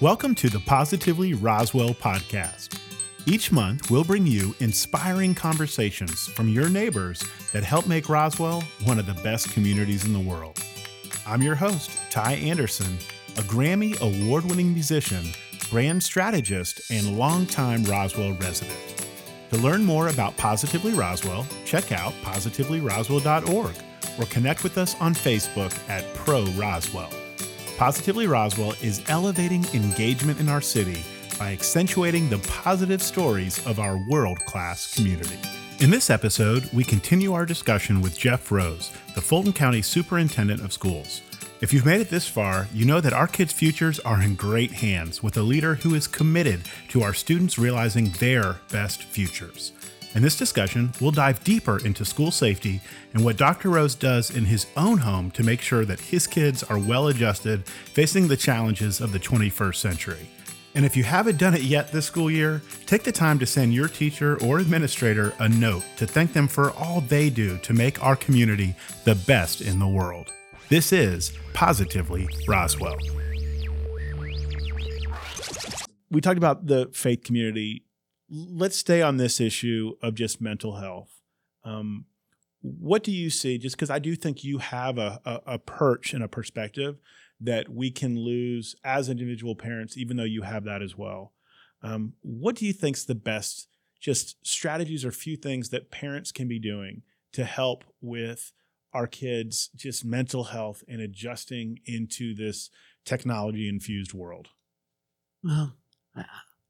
Welcome to the Positively Roswell podcast. Each month, we'll bring you inspiring conversations from your neighbors that help make Roswell one of the best communities in the world. I'm your host, Ty Anderson, a Grammy award winning musician, brand strategist, and longtime Roswell resident. To learn more about Positively Roswell, check out positivelyroswell.org or connect with us on Facebook at Pro Roswell. Positively Roswell is elevating engagement in our city by accentuating the positive stories of our world class community. In this episode, we continue our discussion with Jeff Rose, the Fulton County Superintendent of Schools. If you've made it this far, you know that our kids' futures are in great hands with a leader who is committed to our students realizing their best futures. In this discussion, we'll dive deeper into school safety and what Dr. Rose does in his own home to make sure that his kids are well adjusted facing the challenges of the 21st century. And if you haven't done it yet this school year, take the time to send your teacher or administrator a note to thank them for all they do to make our community the best in the world. This is Positively Roswell. We talked about the faith community. Let's stay on this issue of just mental health. Um, what do you see? Just because I do think you have a, a, a perch and a perspective that we can lose as individual parents, even though you have that as well. Um, what do you think is the best just strategies or few things that parents can be doing to help with our kids' just mental health and adjusting into this technology infused world? Well,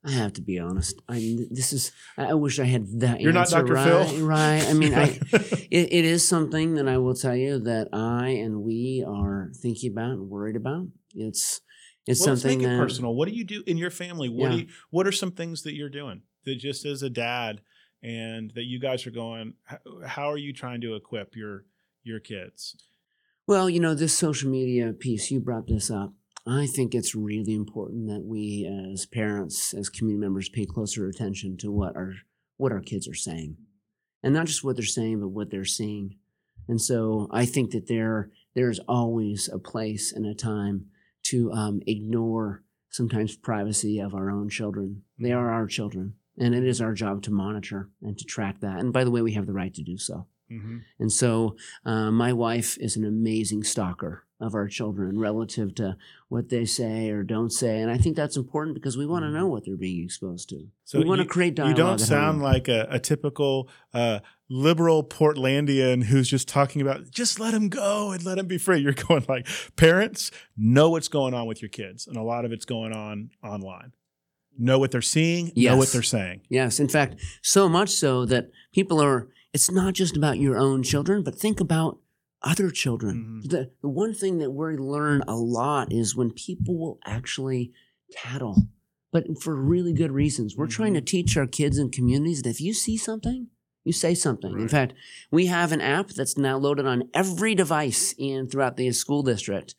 I have to be honest. I this is. I wish I had that. You're not Dr. Right, Phil, right? I mean, I, it, it is something that I will tell you that I and we are thinking about and worried about. It's it's well, something let's make that it personal. What do you do in your family? What Yeah. do you, What are some things that you're doing that just as a dad and that you guys are going? How, how are you trying to equip your your kids? Well, you know, this social media piece, you brought this up. I think it's really important that we as parents, as community members, pay closer attention to what our what our kids are saying. And not just what they're saying, but what they're seeing. And so I think that there there's always a place and a time to um, ignore sometimes privacy of our own children. They are our children. And it is our job to monitor and to track that. And by the way, we have the right to do so. Mm-hmm. And so uh, my wife is an amazing stalker of our children relative to what they say or don't say. And I think that's important because we want to know what they're being exposed to. So we want you- to create dialogue. You don't sound like a, a typical uh, liberal Portlandian who's just talking about just let him go and let him be free. You're going like parents know what's going on with your kids, and a lot of it's going on online. Know what they're seeing. Know what they're saying. Yes, in fact, so much so that people are, it's not just about your own children, but think about other children. Mhm. The, the one thing that we learn a lot is when people will actually tattle, but for really good reasons. We're trying to teach our kids and communities that if you see something, you say something. In fact, we have an app that's now loaded on every device in throughout the school district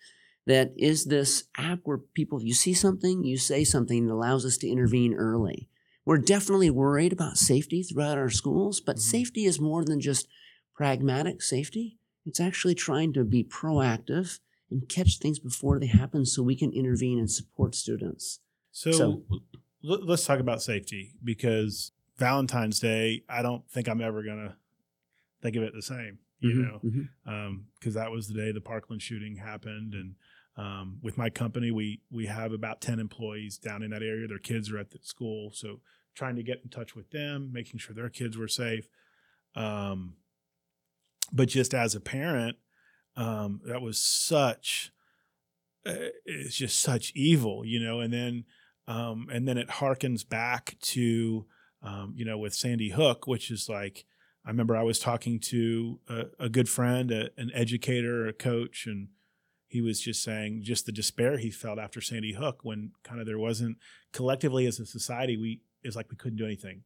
that is this app where people, if you see something, you say something that allows us to intervene early. We're definitely worried about safety throughout our schools, but Mhm. safety is more than just pragmatic safety. It's actually trying to be proactive and catch things before they happen so we can intervene and support students. So, So- l- let's talk about safety because Valentine's Day, I don't think I'm ever gonna think of it the same. You Mhm, know, because that was the day the Parkland shooting happened. And um, with my company, we we have about ten employees down in that area. Their kids are at the school, so trying to get in touch with them, making sure their kids were safe. Um, but just as a parent, um, that was such uh, it's just such evil, you know. And then um, and then it harkens back to um, you know with Sandy Hook, which is like I remember I was talking to a, a good friend, a, an educator, a coach, and he was just saying just the despair he felt after Sandy Hook when kind of there wasn't collectively as a society we it's like we couldn't do anything.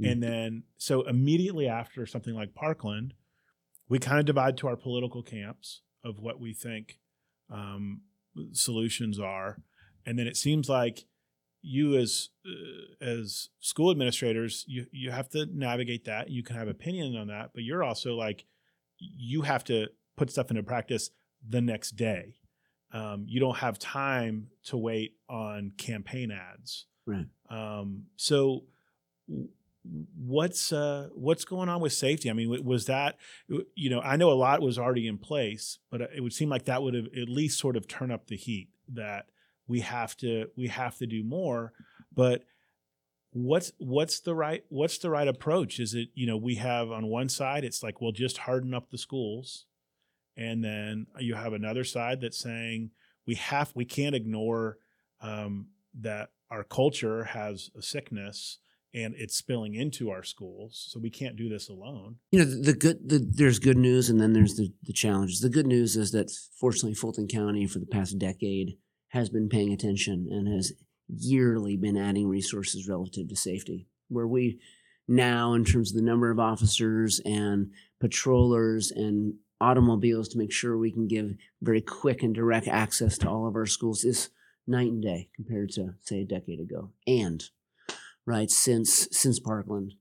Mm. And then so immediately after something like Parkland, we kind of divide to our political camps of what we think um, solutions are, and then it seems like you as uh, as school administrators you you have to navigate that you can have opinion on that but you're also like you have to put stuff into practice the next day um, you don't have time to wait on campaign ads. Right. Um, so what's uh, what's going on with safety? I mean, was that you know I know a lot was already in place, but uh, it would seem like that would have at least sort of turn up the heat that we have to we have to do more. But what's what's the right what's the right approach? Is it you know we have on one side it's like well just harden up the schools, and then you have another side that's saying we have we can't ignore um, that our culture has a sickness and it's spilling into our schools so we can't do this alone You know, the, the good, the, there's good news and then there's the, the challenges. The good news is that fortunately, Fulton County for the past decade has been paying attention and has yearly been adding resources relative to safety. Where we now, in terms of the number of officers and patrollers and automobiles to make sure we can give very quick and direct access to all of our schools, is night and day compared to, say, a decade ago. And right since since Parkland,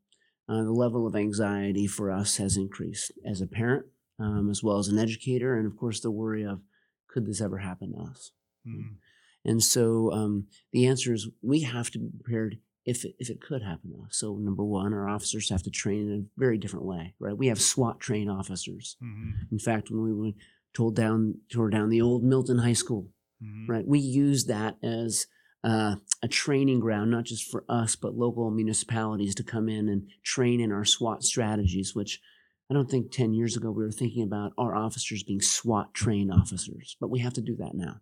uh, the level of anxiety for us has increased as a parent, um, as well as an educator, and of course the worry of could this ever happen to us. Mm. And so um, the answer is we have to be prepared if it, if it could happen to us. So number one, our officers have to train in a very different way, right? We have SWAT trained officers. Mhm. In fact, when we went told down tore down the old Milton High School, Mhm. right? We used that as uh, a training ground, not just for us, but local municipalities to come in and train in our SWAT strategies, which I don't think 10 years ago we were thinking about our officers being SWAT trained officers, but we have to do that now.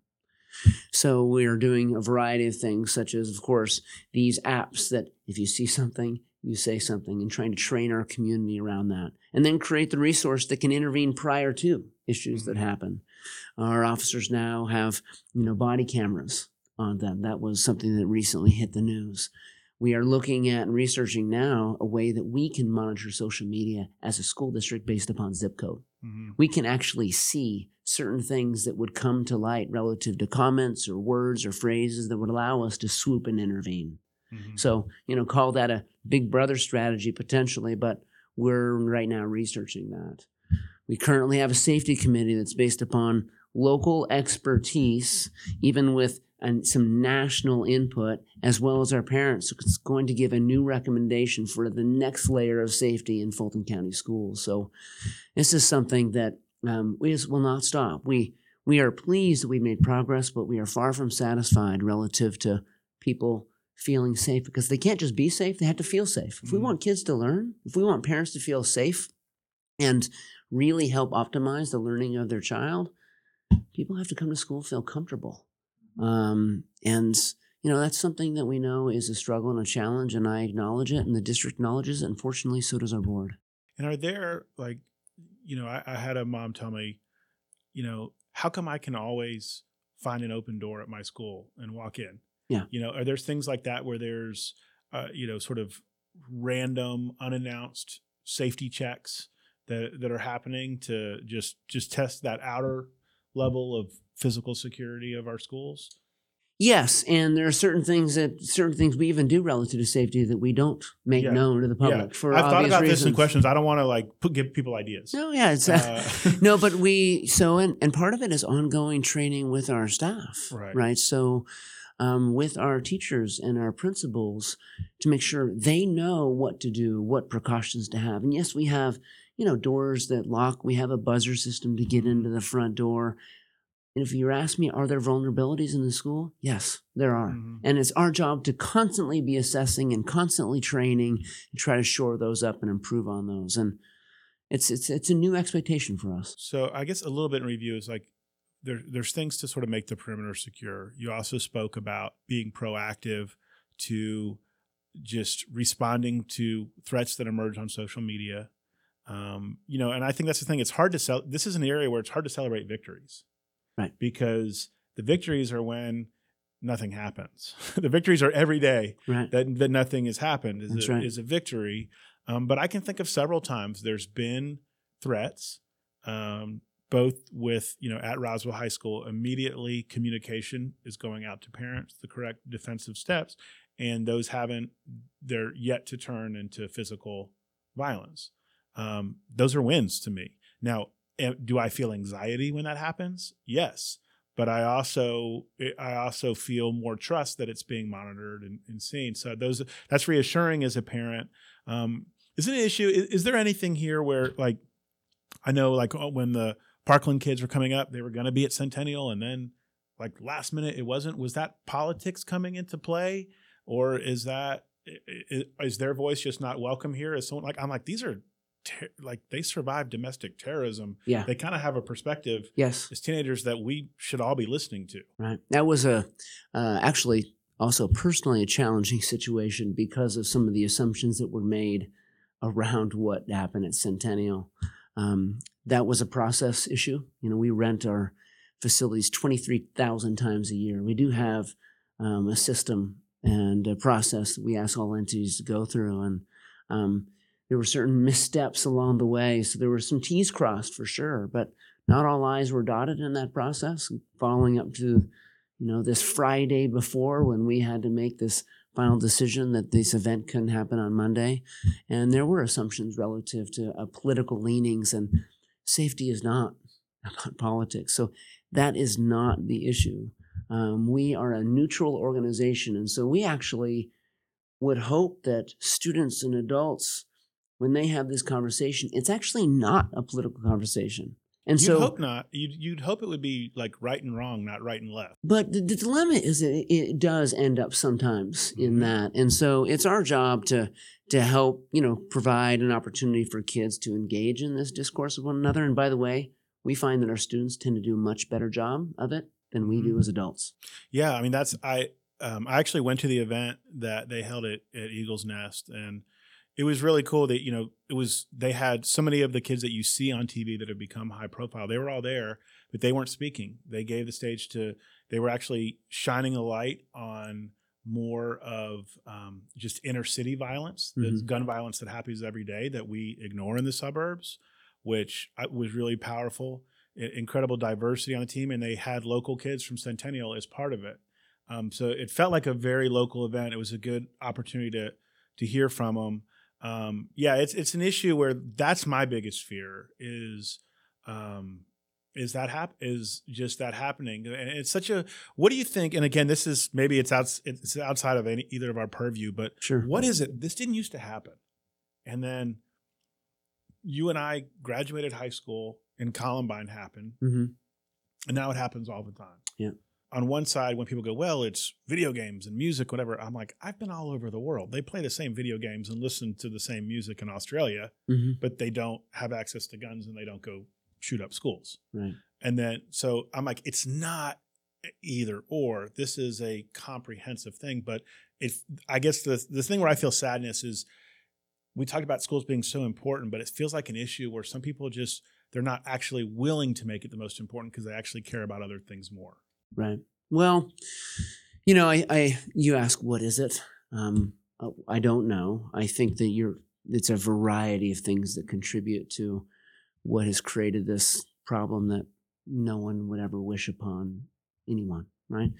So we are doing a variety of things, such as, of course, these apps that if you see something, you say something, and trying to train our community around that. And then create the resource that can intervene prior to issues that Mhm. happen. Our officers now have, you know, body cameras on them. That was something that recently hit the news. We are looking at and researching now a way that we can monitor social media as a school district based upon zip code Mhm. we can actually see certain things that would come to light relative to comments or words or phrases that would allow us to swoop and intervene. Mhm. So, you know, call that a big brother strategy potentially, but we're right now researching that. We currently have a safety committee that's based upon local expertise, even with and some national input, as well as our parents. It's going to give a new recommendation for the next layer of safety in Fulton County schools. So this is something that um, we just will not stop. We we are pleased that we made progress, but we are far from satisfied relative to people feeling safe because they can't just be safe; they have to feel safe. If we Mhm. want kids to learn, if we want parents to feel safe, and really help optimize the learning of their child, people have to come to school feel comfortable. Um, and you know that's something that we know is a struggle and a challenge, and I acknowledge it, and the district acknowledges it. Unfortunately, so does our board. And are there like, you know, I, I had a mom tell me, you know, how come I can always find an open door at my school and walk in? Yeah. You know, are there things like that where there's, uh, you know, sort of random, unannounced safety checks that that are happening to just just test that outer level of physical security of our schools? Yes, and there are certain things that certain things we even do relative to safety that we don't make Yeah. known to the public for I've thought about reasons. this in questions. I don't want to like put, give people ideas. No, yeah, it's Uh, no, but we so and and part of it is ongoing training with our staff, Right. Right. So, um, with our teachers and our principals to make sure they know what to do, what precautions to have, and yes, we have you know doors that lock. We have a buzzer system to get into the front door. And if you ask me, are there vulnerabilities in the school? Yes, there are. Mhm. And it's our job to constantly be assessing and constantly training and try to shore those up and improve on those. And it's it's it's a new expectation for us. So I guess a little bit in review is like there there's things to sort of make the perimeter secure. You also spoke about being proactive to just responding to threats that emerge on social media. Um, you know, and I think that's the thing. It's hard to sell. This is an area where it's hard to celebrate victories, Right. Because the victories are when nothing happens. the victories are every day Right. that that nothing has happened is a, right. is a victory. Um, but I can think of several times there's been threats, um, both with you know at Roswell High School. Immediately, communication is going out to parents, the correct defensive steps, and those haven't. They're yet to turn into physical violence. Um, those are wins to me. Now, eh, do I feel anxiety when that happens? Yes, but I also I also feel more trust that it's being monitored and, and seen. So those that's reassuring as a parent. Um, is it an issue? Is, is, there anything here where like I know like oh, when the Parkland kids were coming up, they were going to be at Centennial, and then like last minute it wasn't. Was that politics coming into play, or is that is their voice just not welcome here? Is someone like I'm like these are ter- like they survived domestic terrorism. Yeah, they kind of have a perspective. Yes, as teenagers that we should all be listening to. Right. That was a uh, actually also personally a challenging situation because of some of the assumptions that were made around what happened at Centennial. Um, that was a process issue. You know, we rent our facilities 23,000 times a year. We do have um, a system and a process that we ask all entities to go through. And um, there were certain missteps along the way. So there were some T's crossed for sure, but not all I's were dotted in that process. Following up to, you know, this Friday before when we had to make this final decision that this event couldn't happen on Monday. And there were assumptions relative to uh, political leanings, and safety is not about politics. So that is not the issue. Um, we are a neutral organization. And so we actually would hope that students and adults, when they have this conversation, it's actually not a political conversation. And you'd so, hope not. You'd, you'd hope it would be like right and wrong, not right and left. But the, the dilemma is that it does end up sometimes in mm-hmm. that, and so it's our job to to help you know provide an opportunity for kids to engage in this discourse with one another. And by the way, we find that our students tend to do a much better job of it than we do mm-hmm. as adults. Yeah, I mean that's I um, I actually went to the event that they held at, at Eagles Nest and it was really cool that you know it was they had so many of the kids that you see on TV that have become high profile. They were all there, but they weren't speaking. They gave the stage to. They were actually shining a light on more of um, just inner city violence, mm-hmm. the gun violence that happens every day that we ignore in the suburbs, which uh, was really powerful. Incredible diversity on the team, and they had local kids from Centennial as part of it. Um, so it felt like a very local event. It was a good opportunity to to hear from them um, yeah, it's it's an issue where that's my biggest fear is um, is that hap- is just that happening. And it's such a what do you think and again this is maybe it's out it's outside of any either of our purview but sure. what is it this didn't used to happen. And then you and I graduated high school and Columbine happened. Mm-hmm. and now it happens all the time. Yeah on one side when people go, well, it's video games and music, whatever. I'm like, I've been all over the world. They play the same video games and listen to the same music in Australia, mm-hmm. but they don't have access to guns and they don't go shoot up schools. Right. And then so I'm like, it's not either or. This is a comprehensive thing. But if I guess the the thing where I feel sadness is we talked about schools being so important, but it feels like an issue where some people just they're not actually willing to make it the most important because they actually care about other things more. Right. Well, you know, I, I you ask what is it? Um, uh, I don't know. I think that you're. It's a variety of things that contribute to what has created this problem that no one would ever wish upon anyone. Right.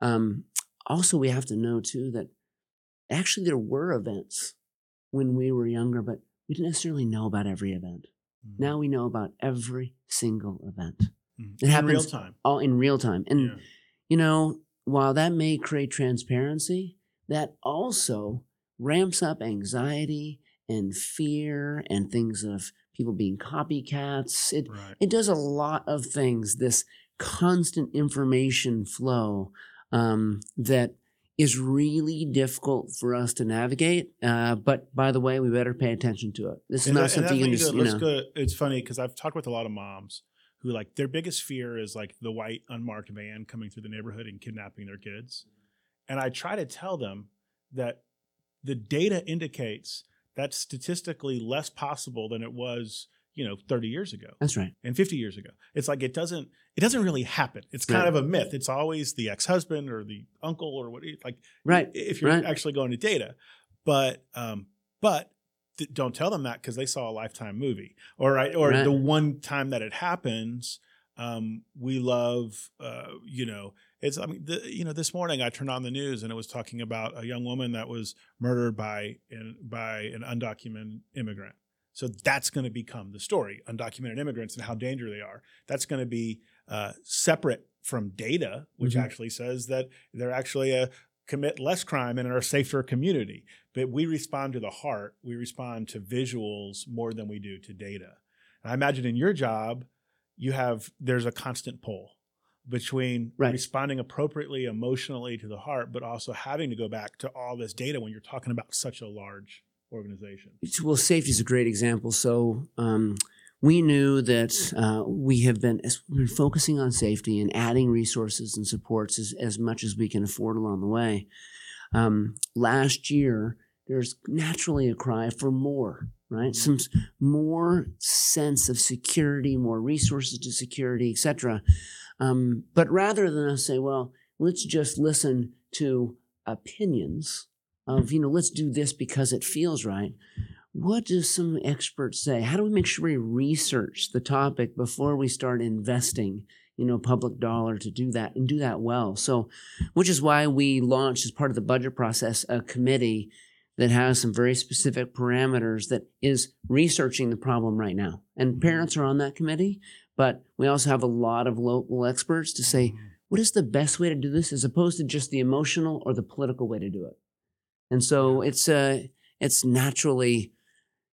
Um, also, we have to know too that actually there were events when we were younger, but we didn't necessarily know about every event. Mm-hmm. Now we know about every single event. Mm-hmm. It in happens real time. All in real time. And yeah. you know, while that may create transparency, that also ramps up anxiety and fear and things of people being copycats. It right. it does a lot of things. This constant information flow um, that is really difficult for us to navigate. Uh, but by the way, we better pay attention to it. This is and not that, something you can just, you know. Go, it's funny because I've talked with a lot of moms who like their biggest fear is like the white unmarked van coming through the neighborhood and kidnapping their kids. And I try to tell them that the data indicates that's statistically less possible than it was you know 30 years ago that's right and 50 years ago it's like it doesn't it doesn't really happen it's kind right. of a myth it's always the ex-husband or the uncle or what like right if you're right. actually going to data but um but don't tell them that because they saw a lifetime movie or right or right. the one time that it happens um, we love uh, you know it's i mean the, you know this morning i turned on the news and it was talking about a young woman that was murdered by in, by an undocumented immigrant so that's going to become the story undocumented immigrants and how dangerous they are that's going to be uh, separate from data, which Mhm. actually says that they're actually a commit less crime and are a safer community. But we respond to the heart. We respond to visuals more than we do to data. And I imagine in your job, you have there's a constant pull between Right. responding appropriately emotionally to the heart, but also having to go back to all this data when you're talking about such a large organization. Well, safety is a great example. So um, we knew that uh, we have been been focusing on safety and adding resources and supports as, as much as we can afford along the way. Um, last year, there's naturally a cry for more, right? Some more sense of security, more resources to security, etc. Um, but rather than us say, well, let's just listen to opinions of, you know, let's do this because it feels right. What do some experts say? How do we make sure we research the topic before we start investing, you know, public dollar to do that and do that well? So, which is why we launched as part of the budget process a committee that has some very specific parameters that is researching the problem right now. And parents are on that committee, but we also have a lot of local experts to say, what is the best way to do this as opposed to just the emotional or the political way to do it and so it's uh it's naturally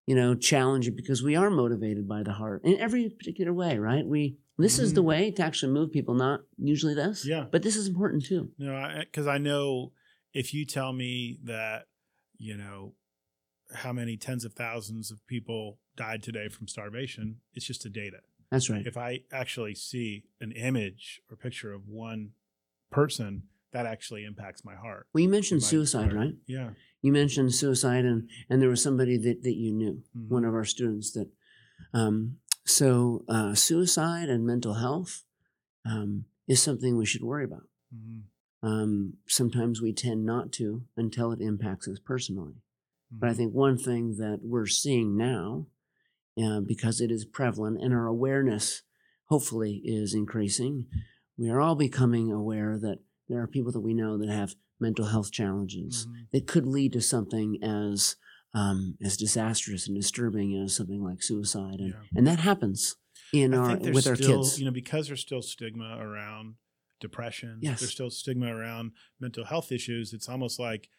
you know challenge it because we are motivated by the heart in every particular way right we this is the Mhm. way to actually move people not usually this Yeah. but this is important too No, because I, know if you tell me that, you know, how many tens of thousands of people died today from starvation, it's just a data. that's right If I actually see an image or picture of one person, that actually impacts my heart. well you mentioned suicide heart. right Yeah. you mentioned suicide and and there was somebody that that you knew Mhm. one of our students that um so uh suicide and mental health um is something we should worry about Mhm. um, sometimes we tend not to until it impacts us personally. But I Mhm. think one thing that we're seeing now, uh, because it is prevalent and our awareness hopefully is increasing, we are all becoming aware that there are people that we know that have mental health challenges Mhm. that could lead to something as um, as disastrous and disturbing as something like suicide, and Yeah. and that happens in I our with our still, kids. you know, because there's still stigma around depression. Yes. There's still stigma around mental health issues. It's almost like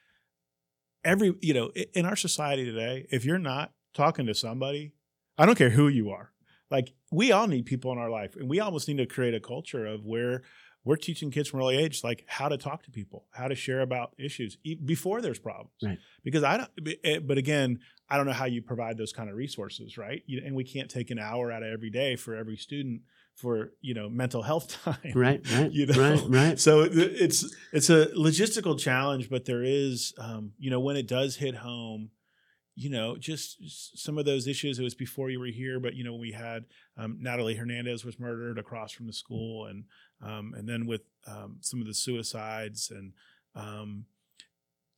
every, you know, in our society today, if you're not talking to somebody, I don't care who you are. Like we all need people in our life, and we almost need to create a culture of where we're teaching kids from early age like how to talk to people, how to share about issues e- before there's problems. Right. Because I don't. eh, But again, I don't know how you provide those kind of resources, right? You, and we can't take an hour out of every day for every student for you know mental health time. Right, right, You know? right, right. So it- it's it's a logistical challenge, but there is, um, you know, when it does hit home, you know, just some of those issues. It was before you were here, but you know, we had um, Natalie Hernandez was murdered across from the school, and um, and then with um, some of the suicides, and um,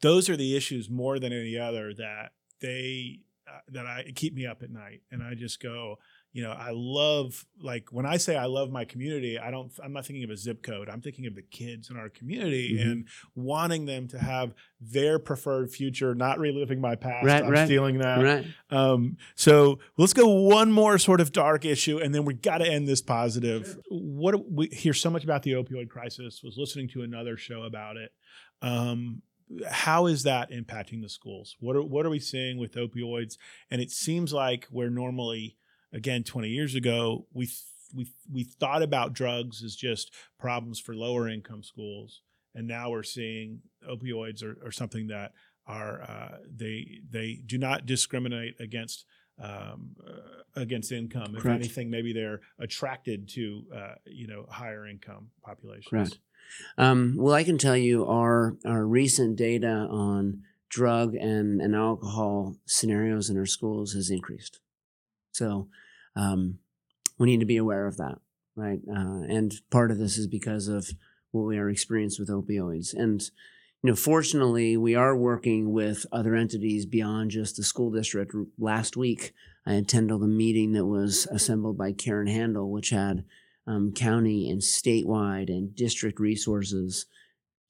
those are the issues more than any other that they uh, that I keep me up at night, and I just go. You know, I love like when I say I love my community, I don't I'm not thinking of a zip code. I'm thinking of the kids in our community Mhm. and wanting them to have their preferred future, not reliving my past. Right, I'm right, stealing that. right. Um, so let's go one more sort of dark issue, and then we got to end this positive. What we hear so much about the opioid crisis. Was listening to another show about it. Um, how is that impacting the schools? What are what are we seeing with opioids? And it seems like where normally, again, twenty years ago, we we we thought about drugs as just problems for lower income schools, and now we're seeing opioids are, are something that are uh, they they do not discriminate against um, uh, against income. If Correct. anything, maybe they're attracted to uh, you know higher income populations. Correct. Um, well, I can tell you our our recent data on drug and, and alcohol scenarios in our schools has increased. So um, we need to be aware of that, right? Uh, and part of this is because of what we are experiencing with opioids. And you know, fortunately, we are working with other entities beyond just the school district. Last week, I attended a meeting that was assembled by Karen Handel, which had um, county and statewide and district resources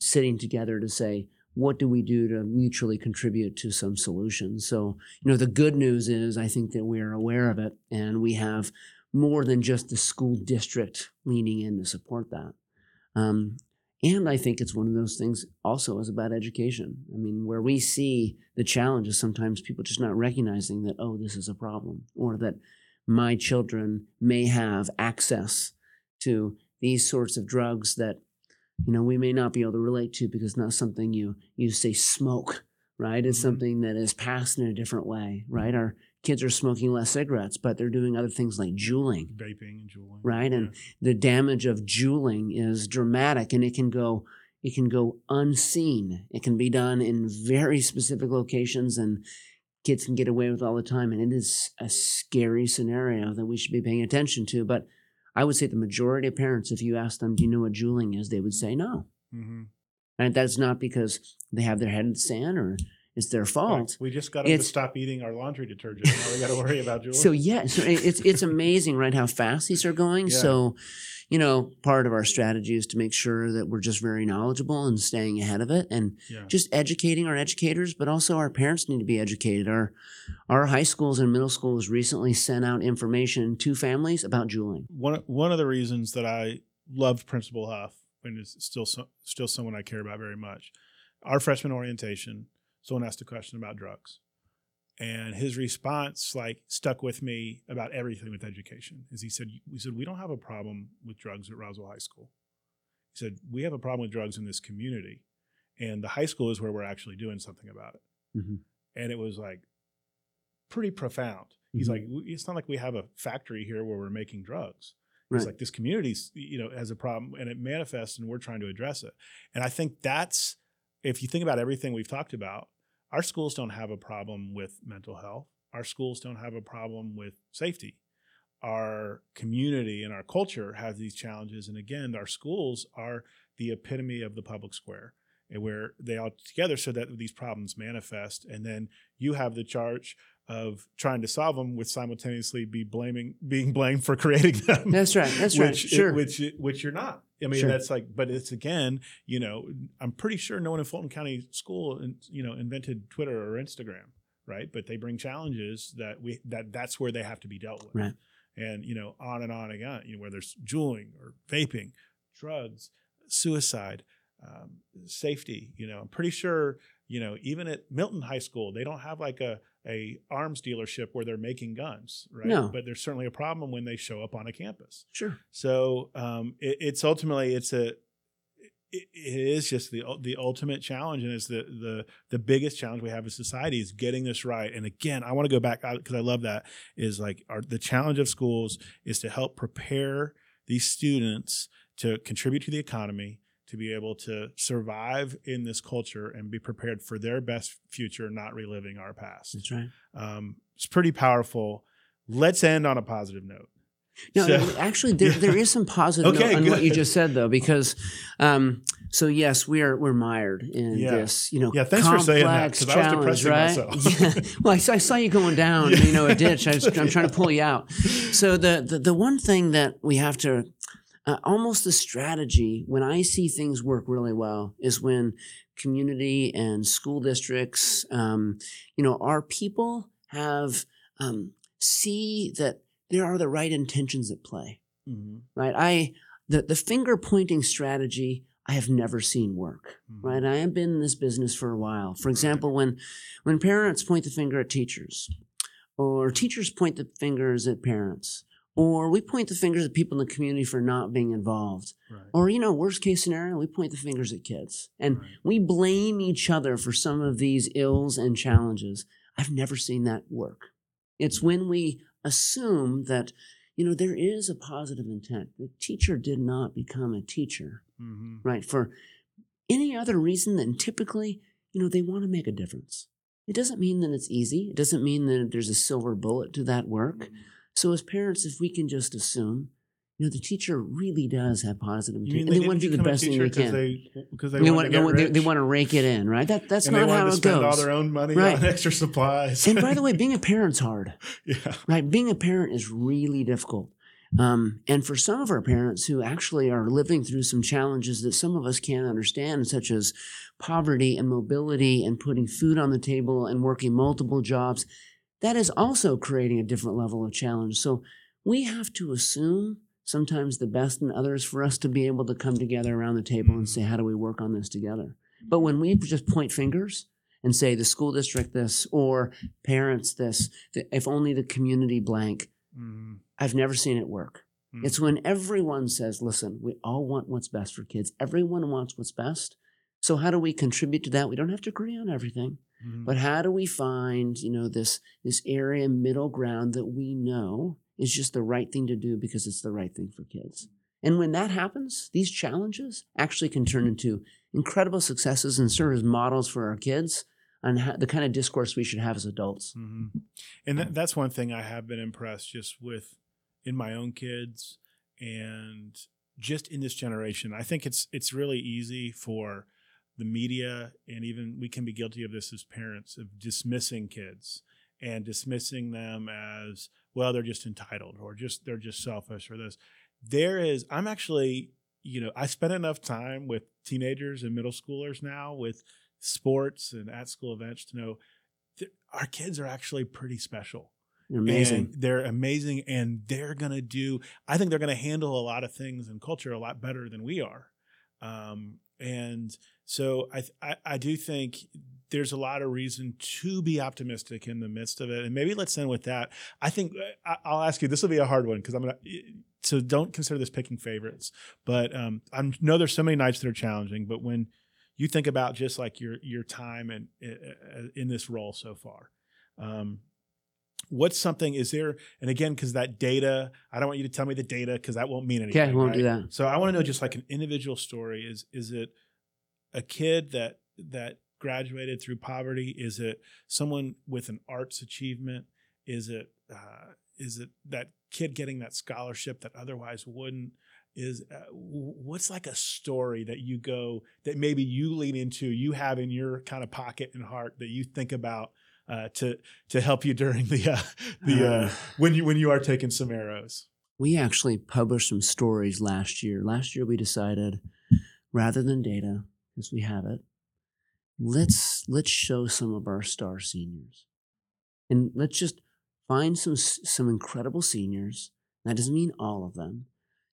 sitting together to say, what do we do to mutually contribute to some solutions? So, you know, the good news is I think that we are aware of it and we have more than just the school district leaning in to support that. Um, and I think it's one of those things also is about education. I mean, where we see the challenges, sometimes people just not recognizing that, oh, this is a problem, or that my children may have access to these sorts of drugs that, you know, we may not be able to relate to because not something you you say smoke, right? It's Mhm. something that is passed in a different way, right? Our kids are smoking less cigarettes, but they're doing other things like juuling Vaping and juuling. right? And the damage of juuling is dramatic, and it can go it can go unseen. It can be done in very specific locations, and kids can get away with all the time. And it is a scary scenario that we should be paying attention to. But I would say the majority of parents, if you ask them, "Do you know what juuling is?" they would say no. Mhm. And that's not because they have their head in the sand or it's their fault. We just got them to stop eating our laundry detergent. Now we got to worry about juuling. So yeah, so it's it's amazing, right? How fast these are going. Yeah. So, you know, part of our strategy is to make sure that we're just very knowledgeable and staying ahead of it, and yeah. just educating our educators, but also our parents need to be educated. Our our high schools and middle schools recently sent out information to families about juuling. one one of the reasons that I loved Principal Huff and is still so, still someone I care about very much. Our freshman orientation, someone asked a question about drugs, and his response like stuck with me about everything with education. Is he said we said we don't have a problem with drugs at Roswell High School. He said we have a problem with drugs in this community, and the high school is where we're actually doing something about it. Mhm. And it was like pretty profound. He's Mhm. like, it's not like we have a factory here where we're making drugs. Right. It's like this community you know, has a problem and it manifests and we're trying to address it. And I think that's, if you think about everything we've talked about, our schools don't have a problem with mental health. Our schools don't have a problem with safety. Our community and our culture has these challenges. And again, our schools are the epitome of the public square and where they all together so that these problems manifest. And then you have the charge of trying to solve them with simultaneously be blaming being blamed for creating them. That's right. That's right. which, Sure. Which which you're not. I mean, Sure. that's like, but it's again, you know, I'm pretty sure no one in Fulton County School, in- you know, invented Twitter or Instagram, right? But they bring challenges that we that that's where they have to be dealt with, Right. And you know, on and on again, you know, whether it's juuling or vaping, drugs, suicide, um, safety. You know, I'm pretty sure, you know, even at Milton High School, they don't have like a a arms dealership where they're making guns, right? No. But there's certainly a problem when they show up on a campus. sure. So um, it, it's ultimately it's a it, it is just the the ultimate challenge, and it's the the the biggest challenge we have as society is getting this right. And again, I want to go back because I love that is like our the challenge of schools is to help prepare these students to contribute to the economy. To be able to survive in this culture and be prepared for their best future, not reliving our past. That's right. Um, it's pretty powerful. Let's end on a positive note. No, So- actually, there, Yeah. there is some positive Okay, note on what you just said, though, because um, so yes, we are we're mired in Yeah. this, you know, Yeah, thanks for saying that, complex I was depressing right? myself. Yeah. Well, I, saw- I saw you going down, you know, a ditch. I was, I'm trying to pull you out. So the the, the one thing that we have to uh, almost the strategy when I see things work really well is when community and school districts, um, you know, our people have um, see that there are the right intentions at play Mhm. right? I the the finger pointing strategy I have never seen work. Mhm. Right? I have been in this business for a while. For example, when when parents point the finger at teachers, or teachers point the fingers at parents, or we point the fingers at people in the community for not being involved, Right. or you know, worst case scenario, we point the fingers at kids, and Right. we blame each other for some of these ills and challenges. I've never seen that work. It's when we assume that, you know, there is a positive intent. The teacher did not become a teacher, Mhm. right? For any other reason than typically, you know, they want to make a difference. It doesn't mean that it's easy. It doesn't mean that there's a silver bullet to that work. So as parents, if we can just assume, you know, the teacher really does have positive intent, and they want to do the best thing they can. Because they, They, wanted want, to they, they, they want to rake it in, right? That, that's and they not how to it spend all goes. their own money Right. on extra supplies. and by the way, being a parent's hard. yeah. right? Being a parent is really difficult. Um, and for some of our parents who actually are living through some challenges that some of us can't understand, such as poverty and mobility and putting food on the table and working multiple jobs, that is also creating a different level of challenge. So we have to assume sometimes the best in others for us to be able to come together around the table and say, how do we work on this together? But when we just point fingers and say the school district this or parents this, if only the community blank, Mhm. I've never seen it work. Mm. It's when everyone says, listen, we all want what's best for kids. Everyone wants what's best. So how do we contribute to that? We don't have to agree on everything, Mhm. but how do we find, you know, this this area middle ground that we know is just the right thing to do because it's the right thing for kids. And when that happens, these challenges actually can turn into incredible successes and serve as models for our kids on how, the kind of discourse we should have as adults. Mhm. And that, that's one thing I have been impressed just with in my own kids and just in this generation. I think it's it's really easy for the media and even we can be guilty of this as parents of dismissing kids and dismissing them as well they're just entitled or just they're just selfish or this. There is I'm actually you know I spend enough time with teenagers and middle schoolers now with sports and at school events to know our kids are actually pretty special. They're amazing. And they're amazing and they're going to do, I think they're going to handle a lot of things in culture a lot better than we are. Um, and so I, I, I do think there's a lot of reason to be optimistic in the midst of it. And maybe let's end with that. I think I, I'll ask you, this will be a hard one because I'm to, so don't consider this picking favorites, but um, I know there's so many nights that are challenging, but when you think about just like your, your time and in, in this role so far, um, what's something is there and again because that data i don't want you to tell me the data because that won't mean anything I won't do that. so i want to know just like an individual story. Is is it a kid that that graduated through poverty? Is it someone with an arts achievement? Is it uh, is it that kid getting that scholarship that otherwise wouldn't? Is uh, what's like a story that you go that maybe you lean into you have in your kind of pocket and heart that you think about uh, to to help you during the uh, the uh, Uh, when you when you are taking some arrows. we actually published some stories last year. Last year, we decided rather than data, because we have it, let's let's show some of our star seniors, and let's just find some some incredible seniors. That doesn't mean all of them,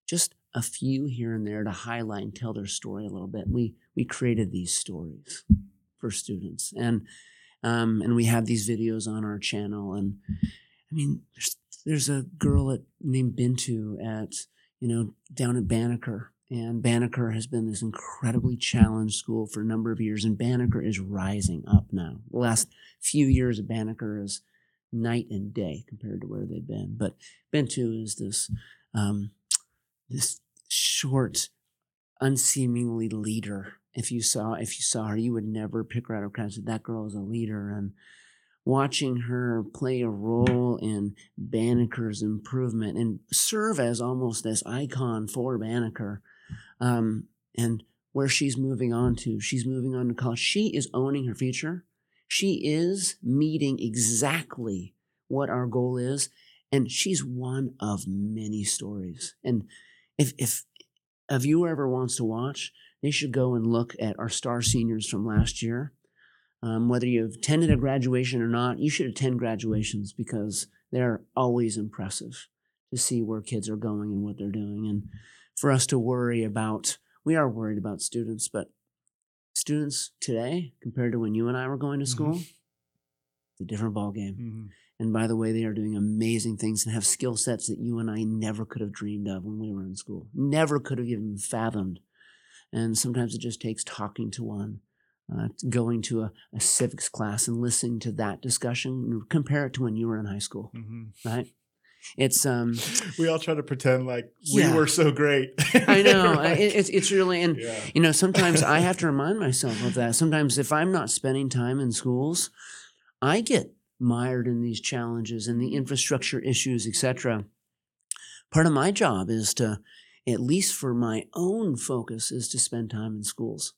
just a few here and there to highlight and tell their story a little bit. We we created these stories for students, and um, and we have these videos on our channel. And I mean, there's there's a girl at, named Bintu at you know down at Banneker, and Banneker has been this incredibly challenged school for a number of years, and Banneker is rising up now. The last few years of Banneker is night and day compared to where they've been. But Bintu is this um, this short, unseemingly leader. If you saw if you saw her, you would never pick her out of crowds. that girl is a leader, and watching her play a role in Banneker's improvement and serve as almost this icon for Banneker, um, and where she's moving on to, she's moving on to college. She is owning her future. She is meeting exactly what our goal is, and she's one of many stories. And if if a viewer ever wants to watch, they should go and look at our star seniors from last year. Um, whether you've attended a graduation or not, you should attend graduations because they're always impressive to see where kids are going and what they're doing. And for us to worry about, we are worried about students, but students today compared to when you and I were going to school, it's a different ballgame. Mhm. And by the way, they are doing amazing things and have skill sets that you and I never could have dreamed of when we were in school. Never could have even fathomed. And sometimes it just takes talking to one, uh, going to a, a civics class and listening to that discussion. Compare it to when you were in high school, Mhm. right? It's um, We all try to pretend like Yeah. we were so great. I know Right? it, it's it's really and yeah. you know sometimes I have to remind myself of that. Sometimes if I'm not spending time in schools, I get mired in these challenges and the infrastructure issues, etc. Part of my job is to, at least for my own focus, is to spend time in schools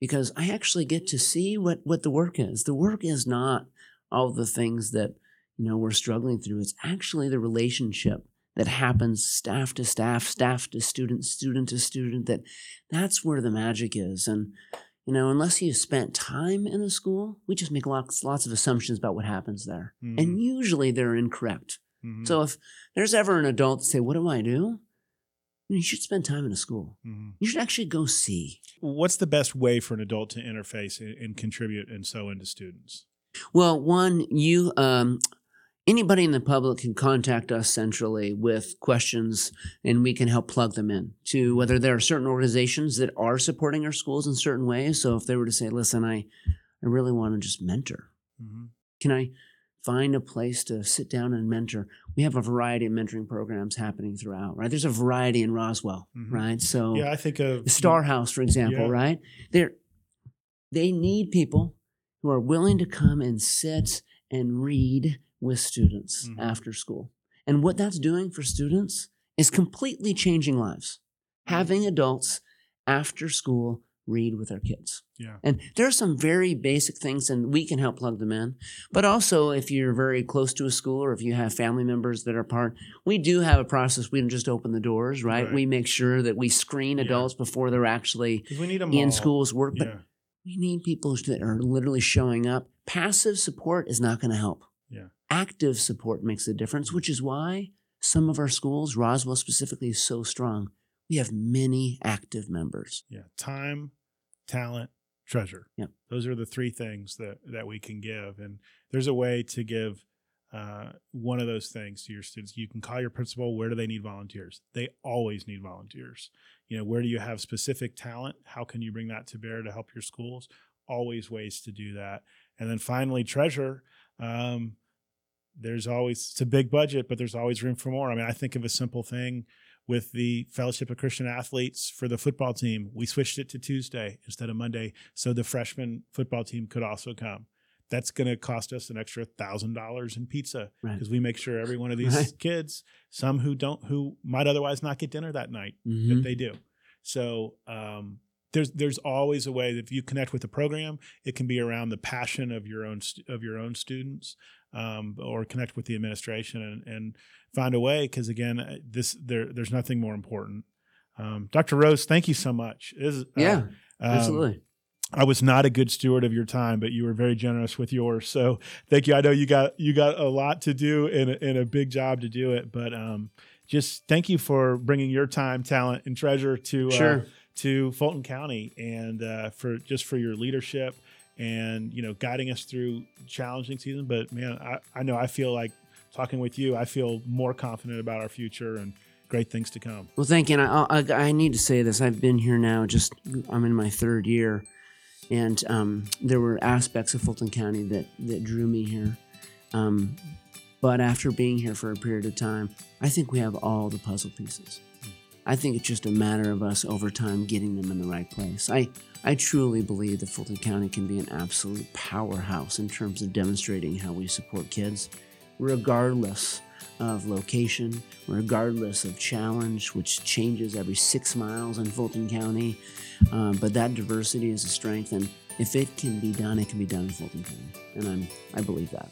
because I actually get to see what what the work is. The work is not all the things that you know we're struggling through. It's actually the relationship that happens staff to staff, staff to student, student to student. That that's where the magic is. And you know, unless you've spent time in a school, we just make lots lots of assumptions about what happens there, Mhm. and usually they're incorrect. Mhm. So if there's ever an adult say, "What do I do?" You should spend time in a school. Mhm. You should actually go see. What's the best way for an adult to interface and, and contribute and so into students? Well, one, you, um, anybody in the public can contact us centrally with questions and we can help plug them in to whether there are certain organizations that are supporting our schools in certain ways. So if they were to say, listen, I, I really want to just mentor, Mm-hmm. can I find a place to sit down and mentor? We have a variety of mentoring programs happening throughout, right? There's a variety in Roswell, Mhm. right? So Yeah, I think of the Star House, for example, Yeah. right? They're they need people who are willing to come and sit and read with students Mhm. after school. And what that's doing for students is completely changing lives. Having adults after school read with our kids. Yeah. And there are some very basic things, and we can help plug them in. But also, if you're very close to a school or if you have family members that are part, we do have a process. We don't just open the doors, right? Right. We make sure that we screen Yeah. adults before they're actually we need them in schools work. But Yeah. we need people that are literally showing up. Passive support is not going to help. Yeah. Active support makes a difference, which is why some of our schools, Roswell specifically, is so strong. We have many active members. Yeah. Time, talent, treasure. Yep. Those are the three things that that we can give. And there's a way to give uh, one of those things to your students. You can call your principal. Where do they need volunteers? They always need volunteers. You know, where do you have specific talent? How can you bring that to bear to help your schools? Always ways to do that. And then finally, treasure. Um, there's always it's a big budget, but there's always room for more. I mean, I think of a simple thing with the Fellowship of Christian Athletes for the football team. We switched it to Tuesday instead of Monday, so the freshman football team could also come. That's going to cost us an extra thousand dollars in pizza Right. because we make sure every one of these Right. kids, some who don't, who might otherwise not get dinner that night, Mhm. that they do. So um, there's there's always a way that if you connect with the program, it can be around the passion of your own st- of your own students, um, or connect with the administration and, and find a way. Because again, uh, this there there's nothing more important. Um, Dr. Rose, thank you so much. Is, uh, Yeah, um, absolutely. I was not a good steward of your time, but you were very generous with yours. So thank you. I know you got you got a lot to do and a, and a big job to do it, but um, just thank you for bringing your time, talent, and treasure to uh, Sure. To Fulton County and uh, for just for your leadership and you know guiding us through challenging season. But man, I, I know I feel like talking with you, I feel more confident about our future and great things to come. Well, thank you. And I, I, I need to say this. I've been here now. Just I'm in my third year, and um, there were aspects of Fulton County that that drew me here. Um, but after being here for a period of time, I think we have all the puzzle pieces. I think it's just a matter of us over time getting them in the right place. I I truly believe that Fulton County can be an absolute powerhouse in terms of demonstrating how we support kids, regardless of location, regardless of challenge, which changes every six miles in Fulton County. Um, but that diversity is a strength, and if it can be done, it can be done in Fulton County, and I'm I believe that.